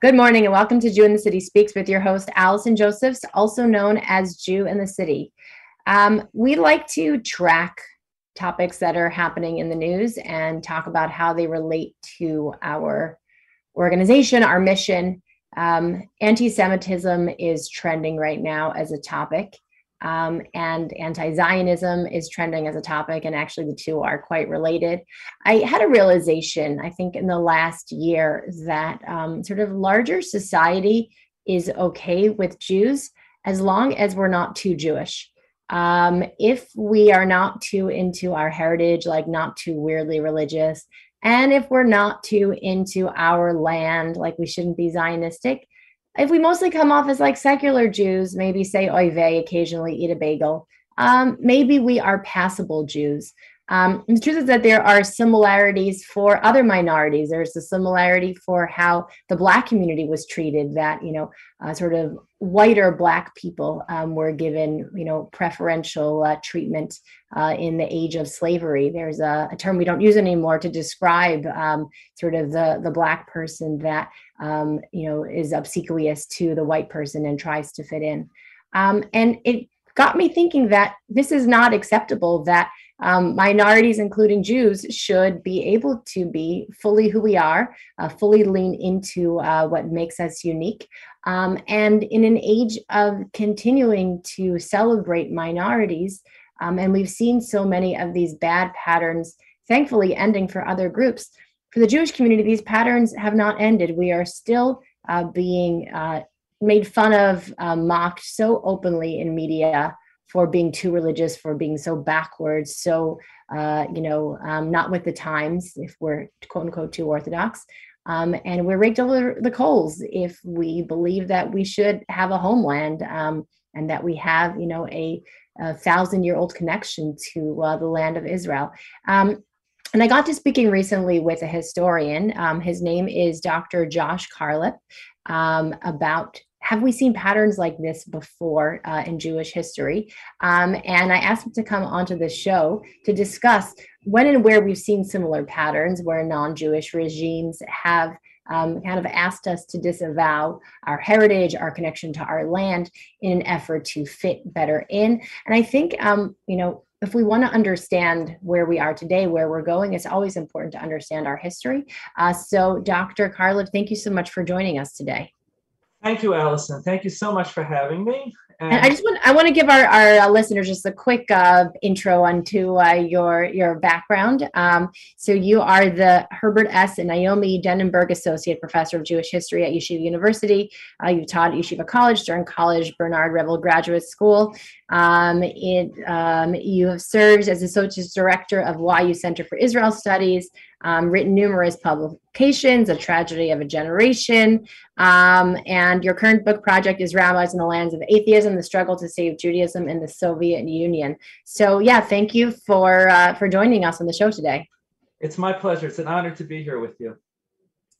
Good morning and welcome to Jew in the City Speaks with your host, Allison Josephs, also known as Jew in the City. Um, we like to track topics that are happening in the news and talk about how they relate to our organization, our mission. Um, Anti Semitism is trending right now as a topic um, and anti Zionism is trending as a topic, and actually the two are quite related. I had a realization, I think, in the last year that um, sort of larger society is okay with Jews as long as we're not too Jewish. Um, if we are not too into our heritage, like not too weirdly religious, and if we're not too into our land, like we shouldn't be Zionistic, if we mostly come off as like secular Jews, maybe say oy vey, occasionally eat a bagel, um, maybe we are passable Jews. Um, the truth is that there are similarities for other minorities. There's a similarity for how the Black community was treated, that, you know, uh, sort of whiter Black people um, were given, you know, preferential uh, treatment uh, in the age of slavery. There's a, a, term we don't use anymore to describe um, sort of the, the Black person that, um, you know, is obsequious to the white person and tries to fit in. Um, and it got me thinking that this is not acceptable, that um, minorities, including Jews, should be able to be fully who we are, uh, fully lean into uh, what makes us unique. Um, and in an age of continuing to celebrate minorities, um, and we've seen so many of these bad patterns, thankfully, ending for other groups. For the Jewish community, these patterns have not ended. We are still uh, being uh, made fun of, uh, mocked so openly in media for being too religious, for being so backwards, so uh, you know, um, not with the times if we're quote unquote too orthodox. Um, and we're raked over the coals if we believe that we should have a homeland um, and that we have, you know, a, a thousand year old connection to uh, the land of Israel. Um, and I got to speaking recently with a historian. Um, his name is Dr. Josh Karlip um, about have we seen patterns like this before uh, in Jewish history? Um, and I asked him to come onto the show to discuss when and where we've seen similar patterns where non Jewish regimes have um, kind of asked us to disavow our heritage, our connection to our land in an effort to fit better in. And I think, um, you know, if we want to understand where we are today, where we're going, it's always important to understand our history. Uh, so, Dr. Karlip, thank you so much for joining us today. Thank you, Allison. Thank you so much for having me. And, I just want I want to give our, our uh, listeners just a quick uh, intro onto uh, your your background. Um, so you are the Herbert S. and Naomi Denenberg Associate Professor of Jewish History at Yeshiva University. Uh, you've taught at Yeshiva College during college Bernard Revel Graduate School. Um, it, um, you have served as Associate Director of YU Center for Israel Studies, um, written numerous publications, A Tragedy of a Generation, um, and your current book project is Rabbis in the Lands of Atheism, The Struggle to Save Judaism in the Soviet Union. So yeah, thank you for, uh, for joining us on the show today. It's my pleasure. It's an honor to be here with you.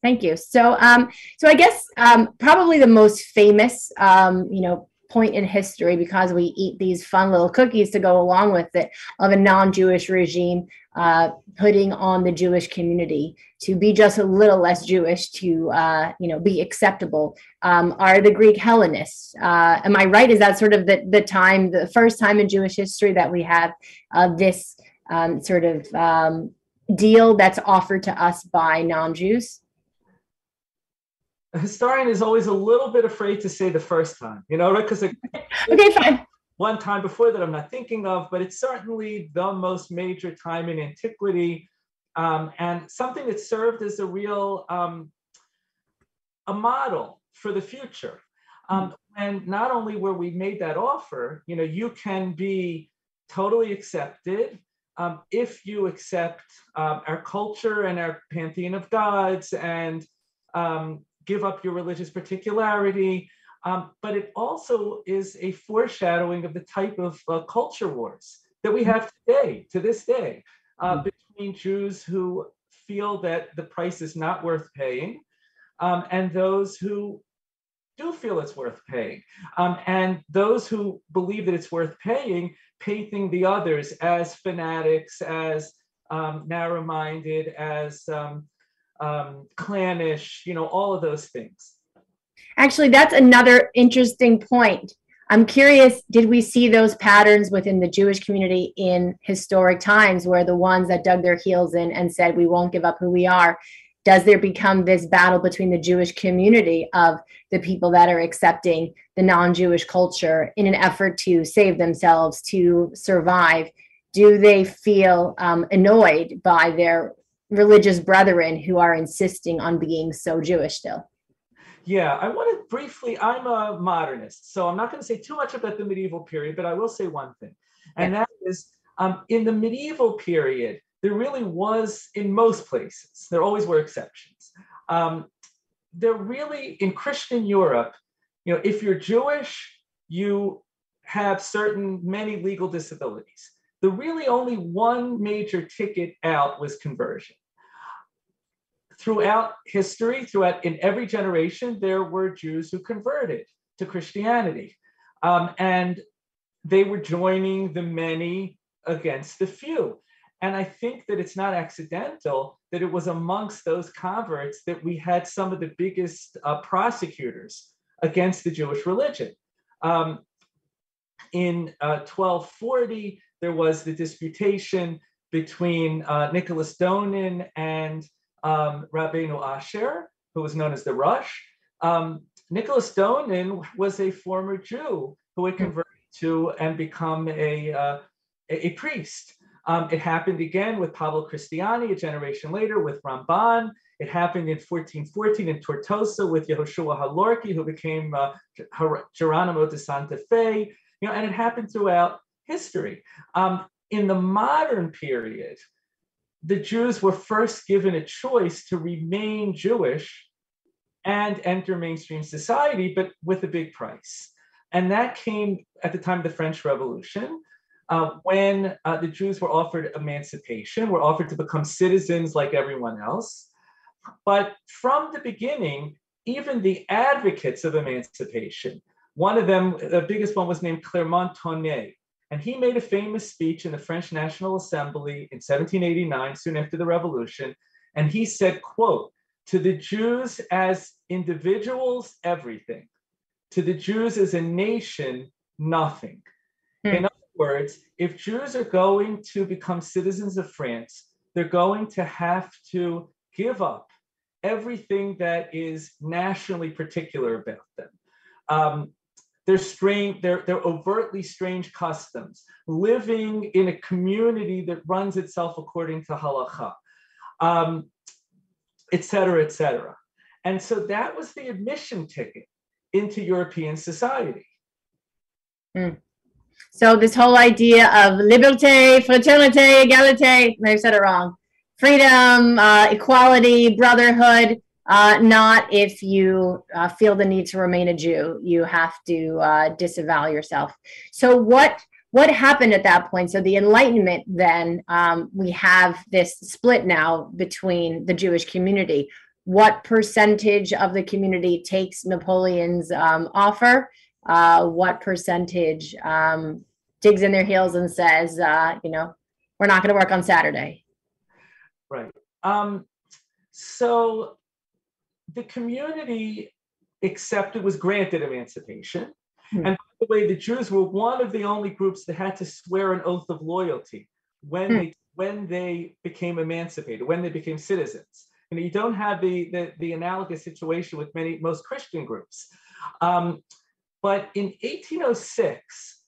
Thank you. So, um, so I guess um, probably the most famous, um, you know, point in history because we eat these fun little cookies to go along with it of a non-Jewish regime uh, putting on the Jewish community to be just a little less Jewish to uh, you know be acceptable um, are the Greek Hellenists. Uh, am I right? Is that sort of the, the time, the first time in Jewish history that we have uh, this um, sort of um, deal that's offered to us by non-Jews? A historian is always a little bit afraid to say the first time, you know, because okay, fine. One time before that I'm not thinking of, but it's certainly the most major time in antiquity, um, and something that served as a real um, a model for the future. Um, and not only where we made that offer, you know, you can be totally accepted um, if you accept um, our culture and our pantheon of gods and um, give up your religious particularity. Um, but it also is a foreshadowing of the type of uh, culture wars that we have today, to this day, uh, mm-hmm. between Jews who feel that the price is not worth paying um, and those who do feel it's worth paying. Um, and those who believe that it's worth paying, painting the others as fanatics, as um, narrow minded, as um, clannish, you know, all of those things. Actually, that's another interesting point. I'm curious, did we see those patterns within the Jewish community in historic times where the ones that dug their heels in and said, we won't give up who we are? Does there become this battle between the Jewish community of the people that are accepting the non Jewish culture in an effort to save themselves, to survive? Do they feel um, annoyed by their religious brethren who are insisting on being so Jewish still? Yeah, I want to briefly, I'm a modernist, so I'm not going to say too much about the medieval period, but I will say one thing. And that is um, in the medieval period, there really was, in most places, there always were exceptions. Um, there really, in Christian Europe, you know, if you're Jewish, you have certain many legal disabilities. The really only one major ticket out was conversion throughout history, throughout in every generation, there were Jews who converted to Christianity. Um, and they were joining the many against the few. And I think that it's not accidental that it was amongst those converts that we had some of the biggest uh, prosecutors against the Jewish religion. Um, in uh, 1240, there was the disputation between uh, Nicholas Donin and um, Rabbeinu Asher, who was known as the Rosh. Um, Nicholas Donin was a former Jew who had converted to and become a, uh, a, priest. Um, it happened again with Pablo Cristiani a generation later with Ramban. It happened in 1414 in Tortosa with Yehoshua HaLorki, who became uh, Geronimo de Santa Fe. You know, and it happened throughout history. Um, in the modern period, the Jews were first given a choice to remain Jewish and enter mainstream society, but with a big price. And that came at the time of the French Revolution, uh, when uh, the Jews were offered emancipation, were offered to become citizens like everyone else. But from the beginning, even the advocates of emancipation, one of them, the biggest one was named Clermont-Tonnerre, and he made a famous speech in the French National Assembly in 1789, soon after the revolution. And he said, quote, to the Jews as individuals, everything. To the Jews as a nation, nothing. Hmm. In other words, if Jews are going to become citizens of France, they're going to have to give up everything that is nationally particular about them. Um, their strange, their, their overtly strange customs, living in a community that runs itself according to halacha, um, et cetera, et cetera. And so that was the admission ticket into European society. Mm. So this whole idea of liberté, fraternité, égalité, maybe I said it wrong, freedom, uh, equality, brotherhood, uh, not if you uh, feel the need to remain a Jew. You have to uh, disavow yourself. So what what happened at that point? So the Enlightenment. Then um, we have this split now between the Jewish community. What percentage of the community takes Napoleon's um, offer? Uh, what percentage um, digs in their heels and says, uh, you know, we're not going to work on Saturday? Right. Um, so the community accepted, was granted emancipation. Mm-hmm. And by the way, the Jews were one of the only groups that had to swear an oath of loyalty when mm-hmm. they when they became emancipated, when they became citizens. And you don't have the, the, the analogous situation with many most Christian groups. Um, but in 1806,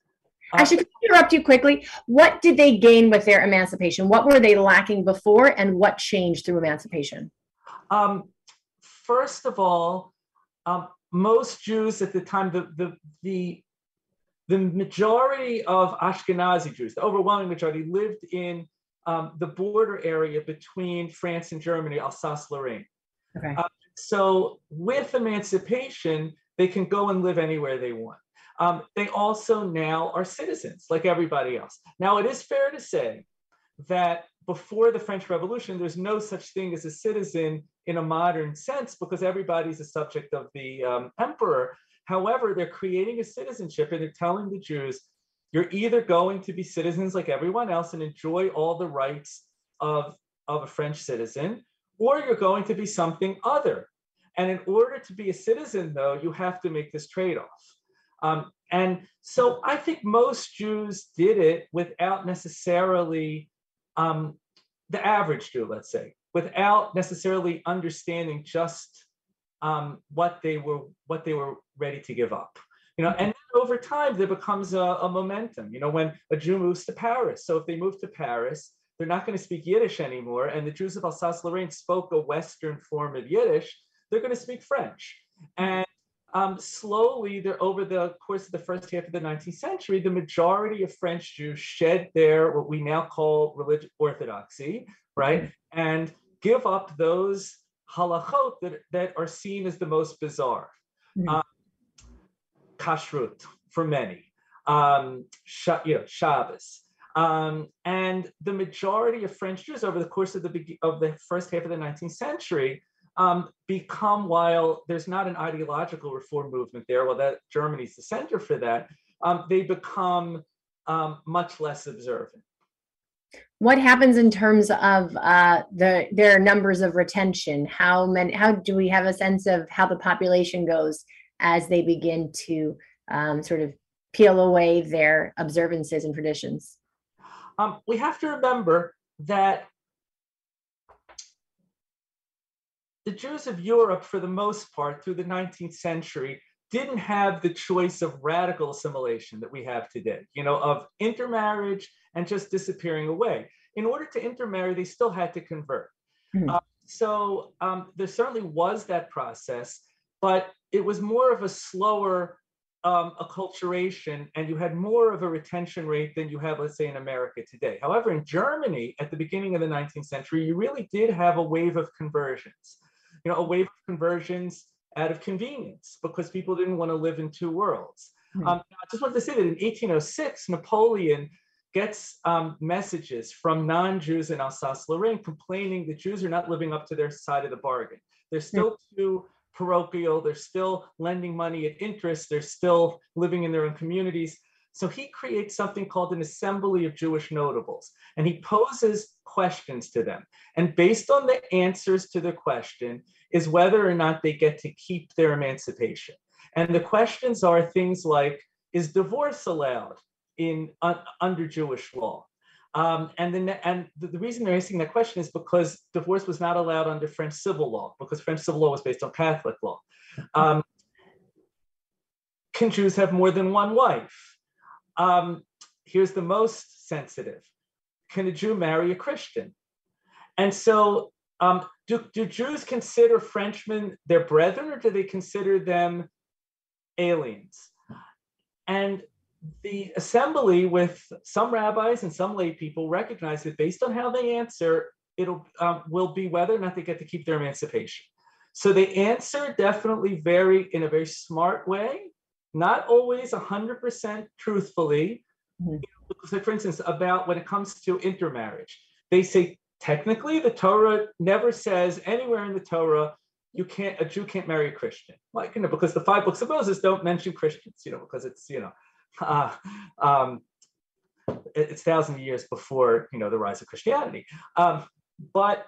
uh, I should interrupt you quickly. What did they gain with their emancipation? What were they lacking before, and what changed through emancipation? Um, first of all, um, most Jews at the time, the, the, the, the majority of Ashkenazi Jews, the overwhelming majority, lived in um, the border area between France and Germany, Alsace-Lorraine. Okay. Uh, so with emancipation, they can go and live anywhere they want. Um, they also now are citizens like everybody else. Now, it is fair to say that before the French Revolution, there's no such thing as a citizen in a modern sense because everybody's a subject of the um, emperor. However, they're creating a citizenship and they're telling the Jews, you're either going to be citizens like everyone else and enjoy all the rights of, of a French citizen, or you're going to be something other. And in order to be a citizen, though, you have to make this trade off. Um, and so I think most Jews did it without necessarily um, the average Jew, let's say, without necessarily understanding just um, what they were what they were ready to give up. You know, and over time there becomes a, a momentum. You know, when a Jew moves to Paris, so if they move to Paris, they're not going to speak Yiddish anymore, and the Jews of Alsace-Lorraine spoke a Western form of Yiddish. They're going to speak French, and um, slowly, there, over the course of the first half of the 19th century, the majority of French Jews shed their what we now call religious orthodoxy, right, and give up those halachot that, that are seen as the most bizarre. Mm-hmm. Um, kashrut for many, um, sh- you know, Shabbos. Um, and the majority of French Jews over the course of the, of the first half of the 19th century um, become, while there's not an ideological reform movement there, well, that Germany's the center for that, um, they become um, much less observant. What happens in terms of uh, the their numbers of retention? How many? How do we have a sense of how the population goes as they begin to um, sort of peel away their observances and traditions? Um, we have to remember that the Jews of Europe, for the most part, through the 19th century, didn't have the choice of radical assimilation that we have today, you know, of intermarriage and just disappearing away. In order to intermarry, they still had to convert. Mm-hmm. Uh, so um, there certainly was that process, but it was more of a slower um, acculturation, and you had more of a retention rate than you have, let's say, in America today. However, in Germany at the beginning of the 19th century, you really did have a wave of conversions you know, a wave of conversions out of convenience because people didn't want to live in two worlds. Mm-hmm. Um, I just wanted to say that in 1806, Napoleon gets um, messages from non-Jews in Alsace-Lorraine complaining that Jews are not living up to their side of the bargain. They're still mm-hmm. too parochial. They're still lending money at interest. They're still living in their own communities. So he creates something called an assembly of Jewish notables, and he poses questions to them. And based on the answers to the question, is whether or not they get to keep their emancipation. And the questions are things like Is divorce allowed in under Jewish law? Um, and then, and the, the, reason they're asking that question is because divorce was not allowed under French civil law, because French civil law was based on Catholic law. Um, can Jews have more than one wife? Um, here's the most sensitive Can a Jew marry a Christian? And so, um, do, do Jews consider Frenchmen their brethren or do they consider them aliens? And the assembly, with some rabbis and some lay people, recognize that based on how they answer, it'll um, will be whether or not they get to keep their emancipation. So they answer definitely very in a very smart way, not always 100% truthfully. Mm-hmm. So for instance, about when it comes to intermarriage, they say technically the Torah never says anywhere in the Torah you can't a Jew can't marry a Christian. Like you know, because the five books of Moses don't mention Christians, you know, because it's you know, uh, um, it's thousands of years before you know the rise of Christianity. Um, but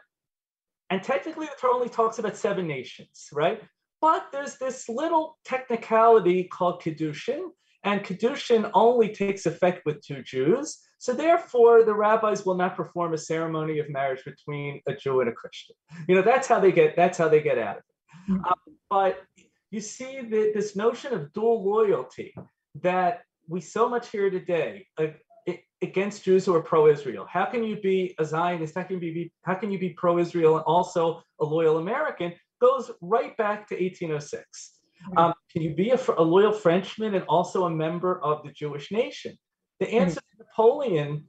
and technically the Torah only talks about seven nations, right? But there's this little technicality called Kedushin, and Kedushin only takes effect with two Jews. So therefore, the rabbis will not perform a ceremony of marriage between a Jew and a Christian. You know, that's how they get that's how they get out of it. Mm-hmm. Um, but you see the, this notion of dual loyalty that we so much hear today uh, against Jews who are pro-Israel. How can you be a Zionist? How can you be how can you be pro-Israel and also a loyal American? Goes right back to 1806. Hmm. Um, can you be a, a, loyal Frenchman and also a member of the Jewish nation? The hmm. answer mm-hmm. Napoleon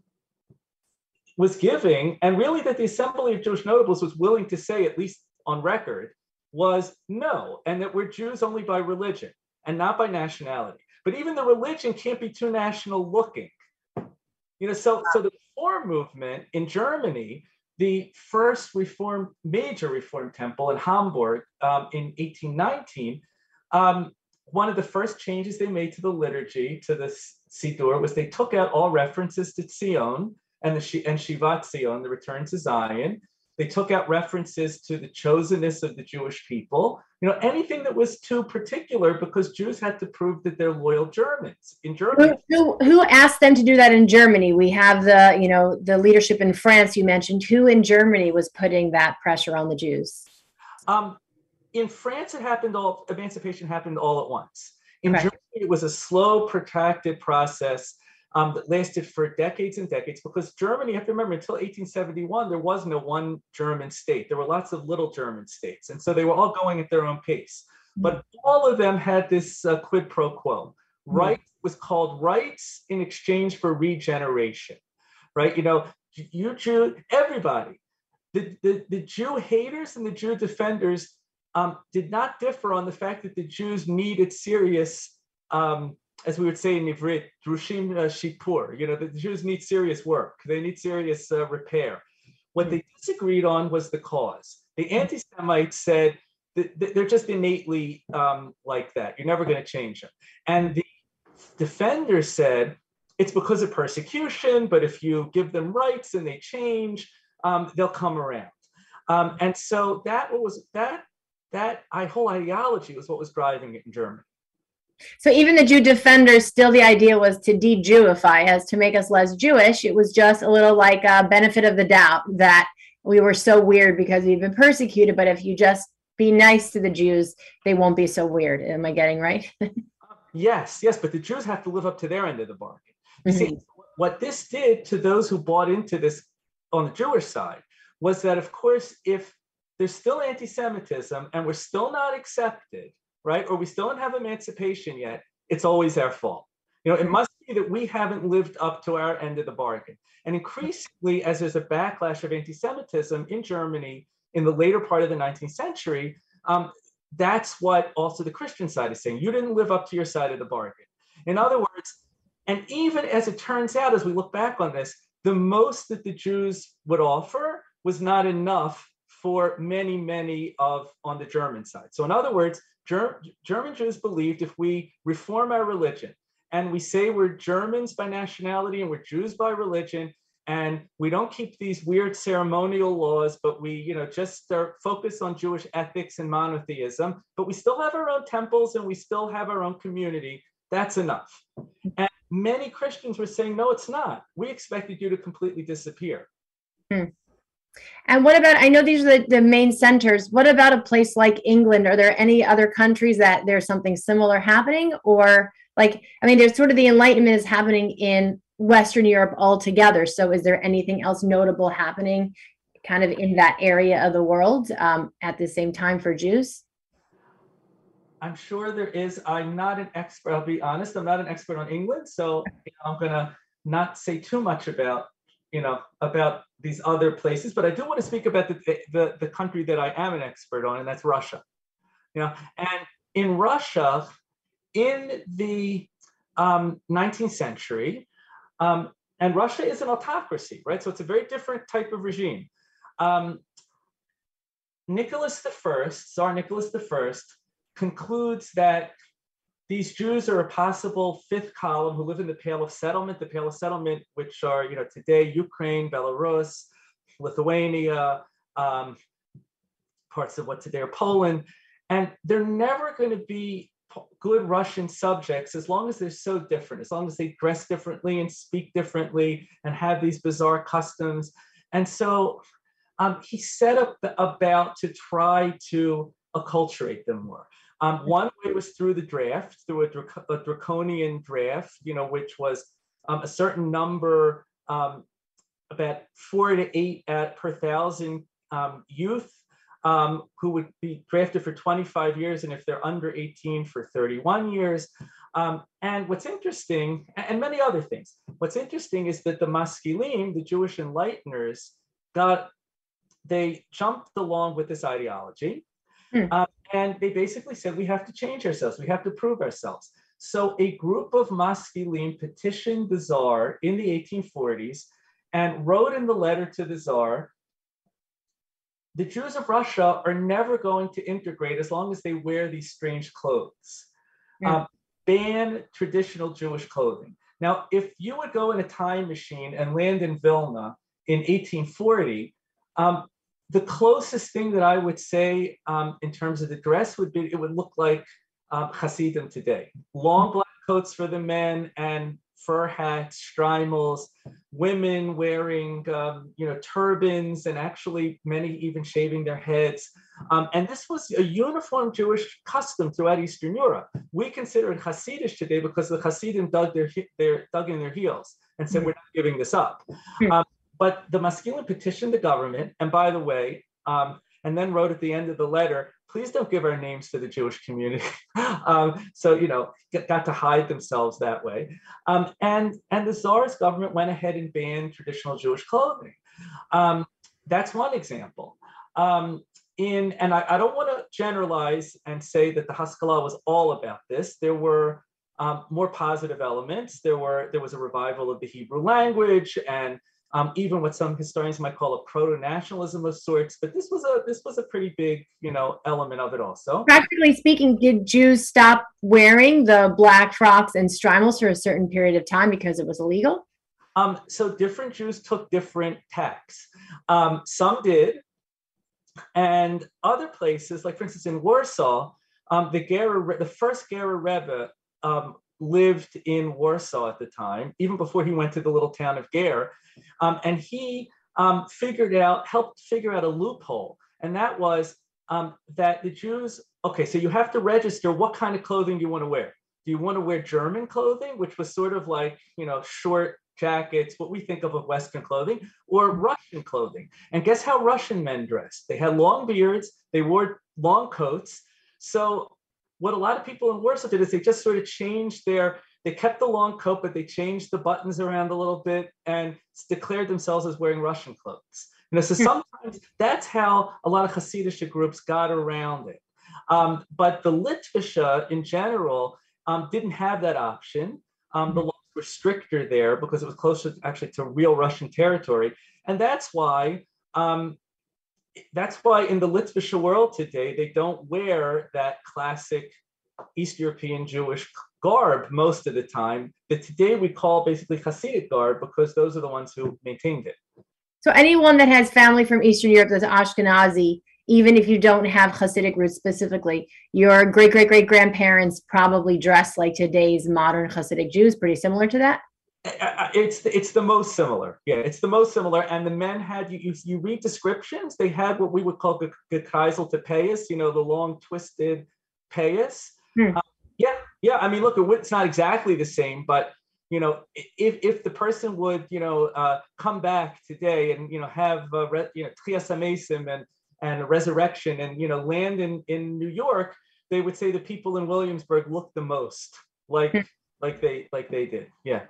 was giving, and really that the Assembly of Jewish Notables was willing to say, at least on record, was no, and that we're Jews only by religion and not by nationality. But even the religion can't be too national looking. You know, so so the reform movement in Germany the first reform, major reform temple in Hamburg um, in 1819, um, one of the first changes they made to the liturgy, to the Siddur, was they took out all references to Zion and the and Shivat Zion, the return to Zion. They took out references to the chosenness of the Jewish people. You know, anything that was too particular because Jews had to prove that they're loyal Germans in Germany. Who, who, who asked them to do that in Germany? We have the, you know, the leadership in France you mentioned. Who in Germany was putting that pressure on the Jews? Um, in France, it happened all, emancipation happened all at once. In Germany, it was a slow, protracted process um, that lasted for decades and decades because Germany, you have to remember, until 1871, there was no one German state. There were lots of little German states. And so they were all going at their own pace. But all of them had this uh, quid pro quo. Right was called rights in exchange for regeneration, right? You know, you Jew, everybody, the, the, the Jew haters and the Jew defenders um, did not differ on the fact that the Jews needed serious, um, as we would say in Ivrit, drushim shipur. You know, the Jews need serious work. They need serious uh, repair. What they disagreed on was the cause. The anti-Semites said that they're just innately um, like that. You're never going to change them. And the defenders said it's because of persecution, but if you give them rights and they change, um, they'll come around. Um, and so that was that that whole ideology was what was driving it in Germany. So even the Jew defenders, still the idea was to de-Jewify us, to make us less Jewish. It was just a little like a benefit of the doubt that we were so weird because we've been persecuted. But if you just be nice to the Jews, they won't be so weird. Am I getting right? yes, yes, but the Jews have to live up to their end of the bargain. Mm-hmm. See, what this did to those who bought into this on the Jewish side was that, of course, if there's still anti-Semitism and we're still not accepted, right? Or we still don't have emancipation yet, it's always our fault. You know, it must be that we haven't lived up to our end of the bargain. And increasingly, as there's a backlash of anti-Semitism in Germany in the later part of the 19th century, um, that's what also the Christian side is saying. You didn't live up to your side of the bargain. In other words, and even as it turns out, as we look back on this, the most that the Jews would offer was not enough for many, many of on the German side. So in other words, Ger- German Jews believed if we reform our religion and we say we're Germans by nationality and we're Jews by religion, and we don't keep these weird ceremonial laws, but we, you know, just start focus on Jewish ethics and monotheism, but we still have our own temples and we still have our own community. That's enough. And many Christians were saying, no, it's not. We expected you to completely disappear. Hmm. And what about, I know these are the, the main centers. What about a place like England? Are there any other countries that there's something similar happening? Or like, I mean, there's sort of the Enlightenment is happening in Western Europe altogether. So is there anything else notable happening kind of in that area of the world um, at the same time for Jews? I'm sure there is. I'm not an expert. I'll be honest. I'm not an expert on England, so I'm gonna not say too much about you know about these other places. But I do want to speak about the the, the country that I am an expert on, and that's Russia. You know, and in Russia, in the um, 19th century, um, and Russia is an autocracy, right? So it's a very different type of regime. Um, Nicholas I, Tsar Nicholas I, concludes that these Jews are a possible fifth column who live in the Pale of Settlement, the Pale of Settlement, which are, you know, today Ukraine, Belarus, Lithuania, um, parts of what today are Poland, and they're never going to be good Russian subjects as long as they're so different, as long as they dress differently and speak differently and have these bizarre customs. And so um, he set up about to try to acculturate them more. Um, one way was through the draft, through a, a draconian draft, you know, which was um, a certain number, um, about four to eight at per thousand um, youth um, who would be drafted for 25 years, and if they're under 18, for 31 years. Um, and what's interesting, and many other things, what's interesting is that the Maskilim, the Jewish enlighteners, got they jumped along with this ideology. Mm. Um, and they basically said, we have to change ourselves, we have to prove ourselves. So a group of Maskilim petitioned the Tsar in the 1840s and wrote in the letter to the Tsar the Jews of Russia are never going to integrate as long as they wear these strange clothes. Yeah. Um, ban traditional Jewish clothing. Now, if you would go in a time machine and land in Vilna in 1840, um, the closest thing that I would say um, in terms of the dress would be it would look like um, Hasidim today. Long black coats for the men and fur hats, shtreimels, women wearing um, you know turbans, and actually many even shaving their heads. Um, and this was a uniform Jewish custom throughout Eastern Europe. We consider it Hasidish today because the Hasidim dug their, their dug in their heels and said, mm-hmm. "We're not giving this up." Mm-hmm. Um, but the Maskilim petitioned the government, and by the way, um, and then wrote at the end of the letter, please don't give our names to the Jewish community. um, so, you know, get, got to hide themselves that way. Um, and, and the Tsar's government went ahead and banned traditional Jewish clothing. Um, that's one example. Um, in, and I, I don't want to generalize and say that the Haskalah was all about this. There were um, more positive elements. There were there was a revival of the Hebrew language and um, even what some historians might call a proto-nationalism of sorts. But this was a this was a pretty big, you know, element of it also. Practically speaking, did Jews stop wearing the black frocks and shtreimels for a certain period of time because it was illegal? Um, so different Jews took different tacks. Um, some did, and other places, like for instance in Warsaw, um, the Gerrer, the first Gerrer Rebbe um, lived in Warsaw at the time, even before he went to the little town of Ger. Um, and he um, figured out, helped figure out a loophole. And that was um, that the Jews, okay, so you have to register what kind of clothing you want to wear. Do you want to wear German clothing, which was sort of like, you know, short jackets, what we think of of Western clothing, or Russian clothing? And guess how Russian men dressed? They had long beards, they wore long coats. So what a lot of people in Warsaw did is they just sort of changed their, they kept the long coat, but they changed the buttons around a little bit and declared themselves as wearing Russian clothes. You know, so hmm. sometimes that's how a lot of Hasidic groups got around it. Um, but the Litvische in general um, didn't have that option. Um, the hmm. laws were stricter there because it was closer actually to real Russian territory. And that's why um, that's why in the Litvische world today, they don't wear that classic East European Jewish garb most of the time. That today we call basically Hasidic garb because those are the ones who maintained it. So anyone that has family from Eastern Europe that's Ashkenazi, even if you don't have Hasidic roots specifically, your great great great grandparents probably dress like today's modern Hasidic Jews, pretty similar to that. It's it's the most similar. Yeah, it's the most similar. And the men had you you, you read descriptions. They had what we would call the gekreisel to payas. You know, the long twisted payas. Hmm. Um, yeah, yeah. I mean, look, it's not exactly the same, but you know, if if the person would you know uh, come back today and you know have uh, re, you know techias hamesim and and a resurrection and you know land in in New York, they would say the people in Williamsburg look the most like hmm. like they like they did. Yeah.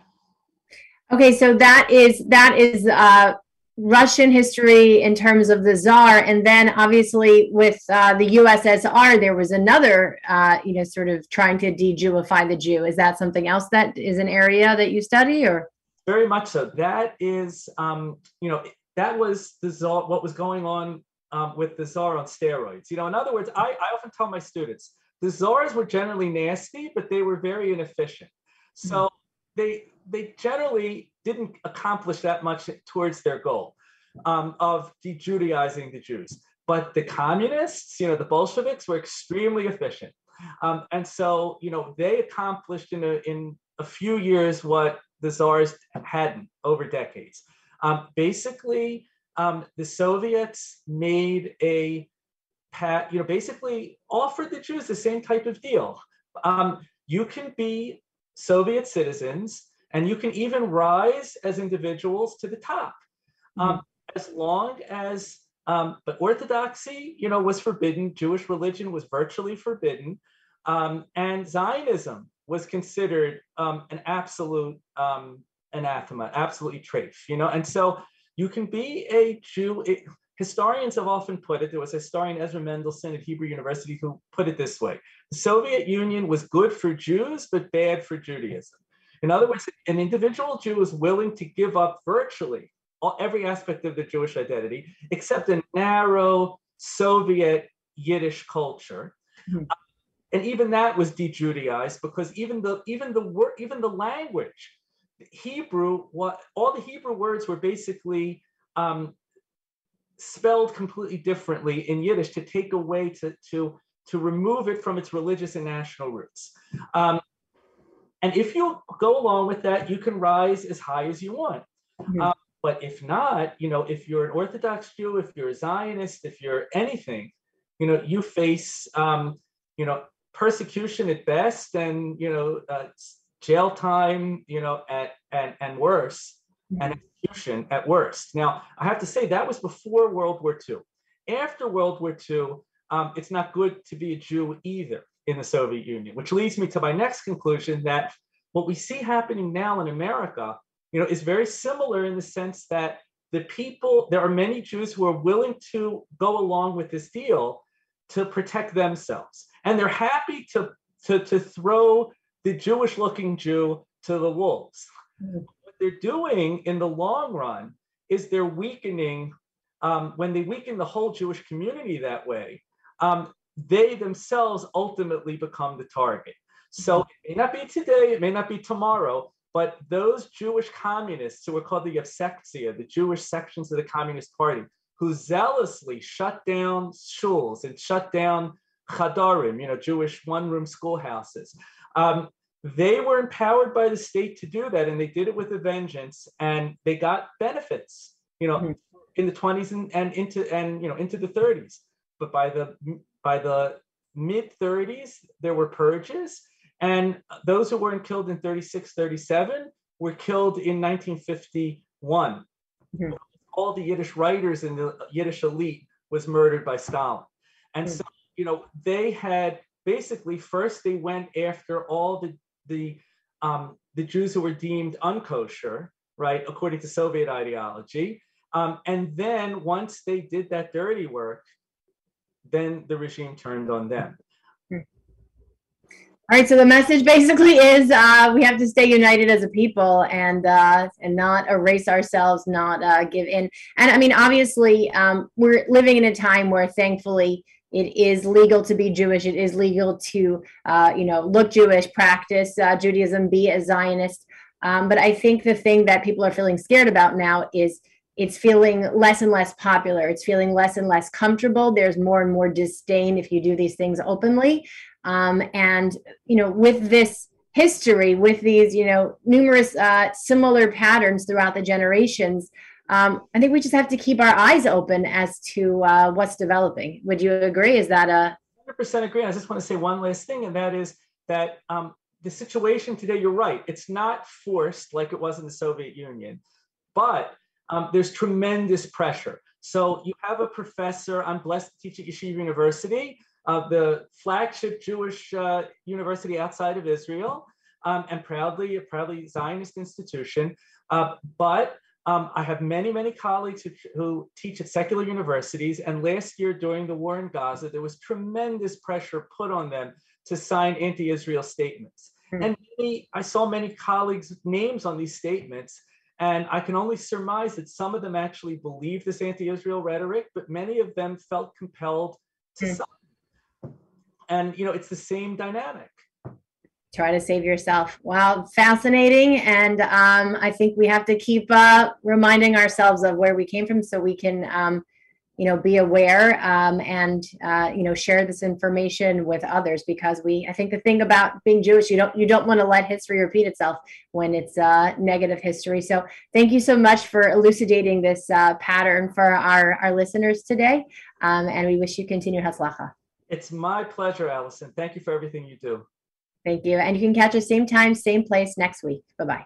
Okay, so that is that is uh, Russian history in terms of the czar, and then obviously with uh, the USSR, there was another, uh, you know, sort of trying to de-Jewify the Jew. Is that something else that is an area that you study, or? Very much so. That is, um, you know, that was the czar. What was going on um, with the czar on steroids? You know, in other words, I, I often tell my students the czars were generally nasty, but they were very inefficient. So. Mm-hmm they they generally didn't accomplish that much towards their goal um, of de-Judaizing the Jews. But the communists, you know, the Bolsheviks were extremely efficient. Um, and so, you know, they accomplished in a, in a few years what the czars hadn't over decades. Um, basically, um, the Soviets made a, you know, basically offered the Jews the same type of deal. Um, you can be Soviet citizens, and you can even rise as individuals to the top, um, mm-hmm. as long as. Um, but Orthodoxy, you know, was forbidden. Jewish religion was virtually forbidden, um, and Zionism was considered um, an absolute um, anathema, absolutely trafe. You know, and so you can be a Jew. It, historians have often put it. There was a historian Ezra Mendelsohn at Hebrew University who put it this way: the Soviet Union was good for Jews, but bad for Judaism. In other words, an individual Jew is willing to give up virtually all, every aspect of the Jewish identity, except a narrow Soviet Yiddish culture. Mm-hmm. and even that was de-Judaized because even the even the word even the language, Hebrew, what all the Hebrew words were basically um, spelled completely differently in Yiddish to take away to to to remove it from its religious and national roots. Um, and if you go along with that, you can rise as high as you want. Mm-hmm. Um, but if not, you know, if you're an Orthodox Jew, if you're a Zionist, if you're anything, you know, you face, um, you know, persecution at best, and you know, uh, jail time, you know, at and and worse, and mm-hmm. execution at worst. Now, I have to say that was before World War II. After World War II, um, it's not good to be a Jew either in the Soviet Union, which leads me to my next conclusion that what we see happening now in America you know, is very similar in the sense that the people, there are many Jews who are willing to go along with this deal to protect themselves. And they're happy to, to, to throw the Jewish looking Jew to the wolves. What they're doing in the long run is they're weakening, um, when they weaken the whole Jewish community that way, um, they themselves ultimately become the target. So mm-hmm. it may not be today, it may not be tomorrow, but those Jewish communists who were called the Yevsektsiya, the Jewish sections of the Communist Party, who zealously shut down shuls and shut down chadarim, you know, Jewish one-room schoolhouses. Um, they were empowered by the state to do that, and they did it with a vengeance, and they got benefits, you know, mm-hmm. in the 20s and, and into and you know into the 30s. But by the by the mid 30s, there were purges, and those who weren't killed in 36, 37 were killed in 1951. Mm-hmm. All the Yiddish writers in the Yiddish elite was murdered by Stalin. And mm-hmm. so, you know, they had basically first they went after all the the um, the Jews who were deemed unkosher, right, according to Soviet ideology. Um, and then once they did that dirty work, then the regime turned on them. All right, so the message basically is uh, we have to stay united as a people and uh, and not erase ourselves, not uh, give in. And I mean, obviously, um, we're living in a time where, thankfully, it is legal to be Jewish. It is legal to, uh, you know, look Jewish, practice uh, Judaism, be a Zionist. Um, but I think the thing that people are feeling scared about now is it's feeling less and less popular. It's feeling less and less comfortable. There's more and more disdain if you do these things openly. Um, and, you know, with this history, with these, you know, numerous uh, similar patterns throughout the generations, um, I think we just have to keep our eyes open as to uh, what's developing. Would you agree? Is that a 100% agree? I just want to say one last thing, and that is that um, the situation today, you're right, it's not forced like it was in the Soviet Union, but um, there's tremendous pressure. So you have a professor, I'm blessed to teach at Yeshiva University, uh, the flagship Jewish uh, university outside of Israel, um, and proudly a proudly Zionist institution. Uh, but um, I have many, many colleagues who, who, teach at secular universities. And last year, during the war in Gaza, there was tremendous pressure put on them to sign anti-Israel statements. Mm-hmm. And many, I saw many colleagues' names on these statements. And I can only surmise that some of them actually believe this anti-Israel rhetoric, but many of them felt compelled to mm-hmm. sign and you know it's the same dynamic try to save yourself. Wow fascinating. And um, i think we have to keep uh, reminding ourselves of where we came from so we can um, you know be aware um, and uh, you know share this information with others. Because we i think the thing about being jewish you don't you don't want to let history repeat itself when it's uh, negative history. So thank you so much for elucidating this uh, pattern for our our listeners today. Um, and we wish you continued hatzlacha it's my pleasure, Allison. Thank you for everything you do. Thank you. And you can catch us same time, same place next week. Bye bye.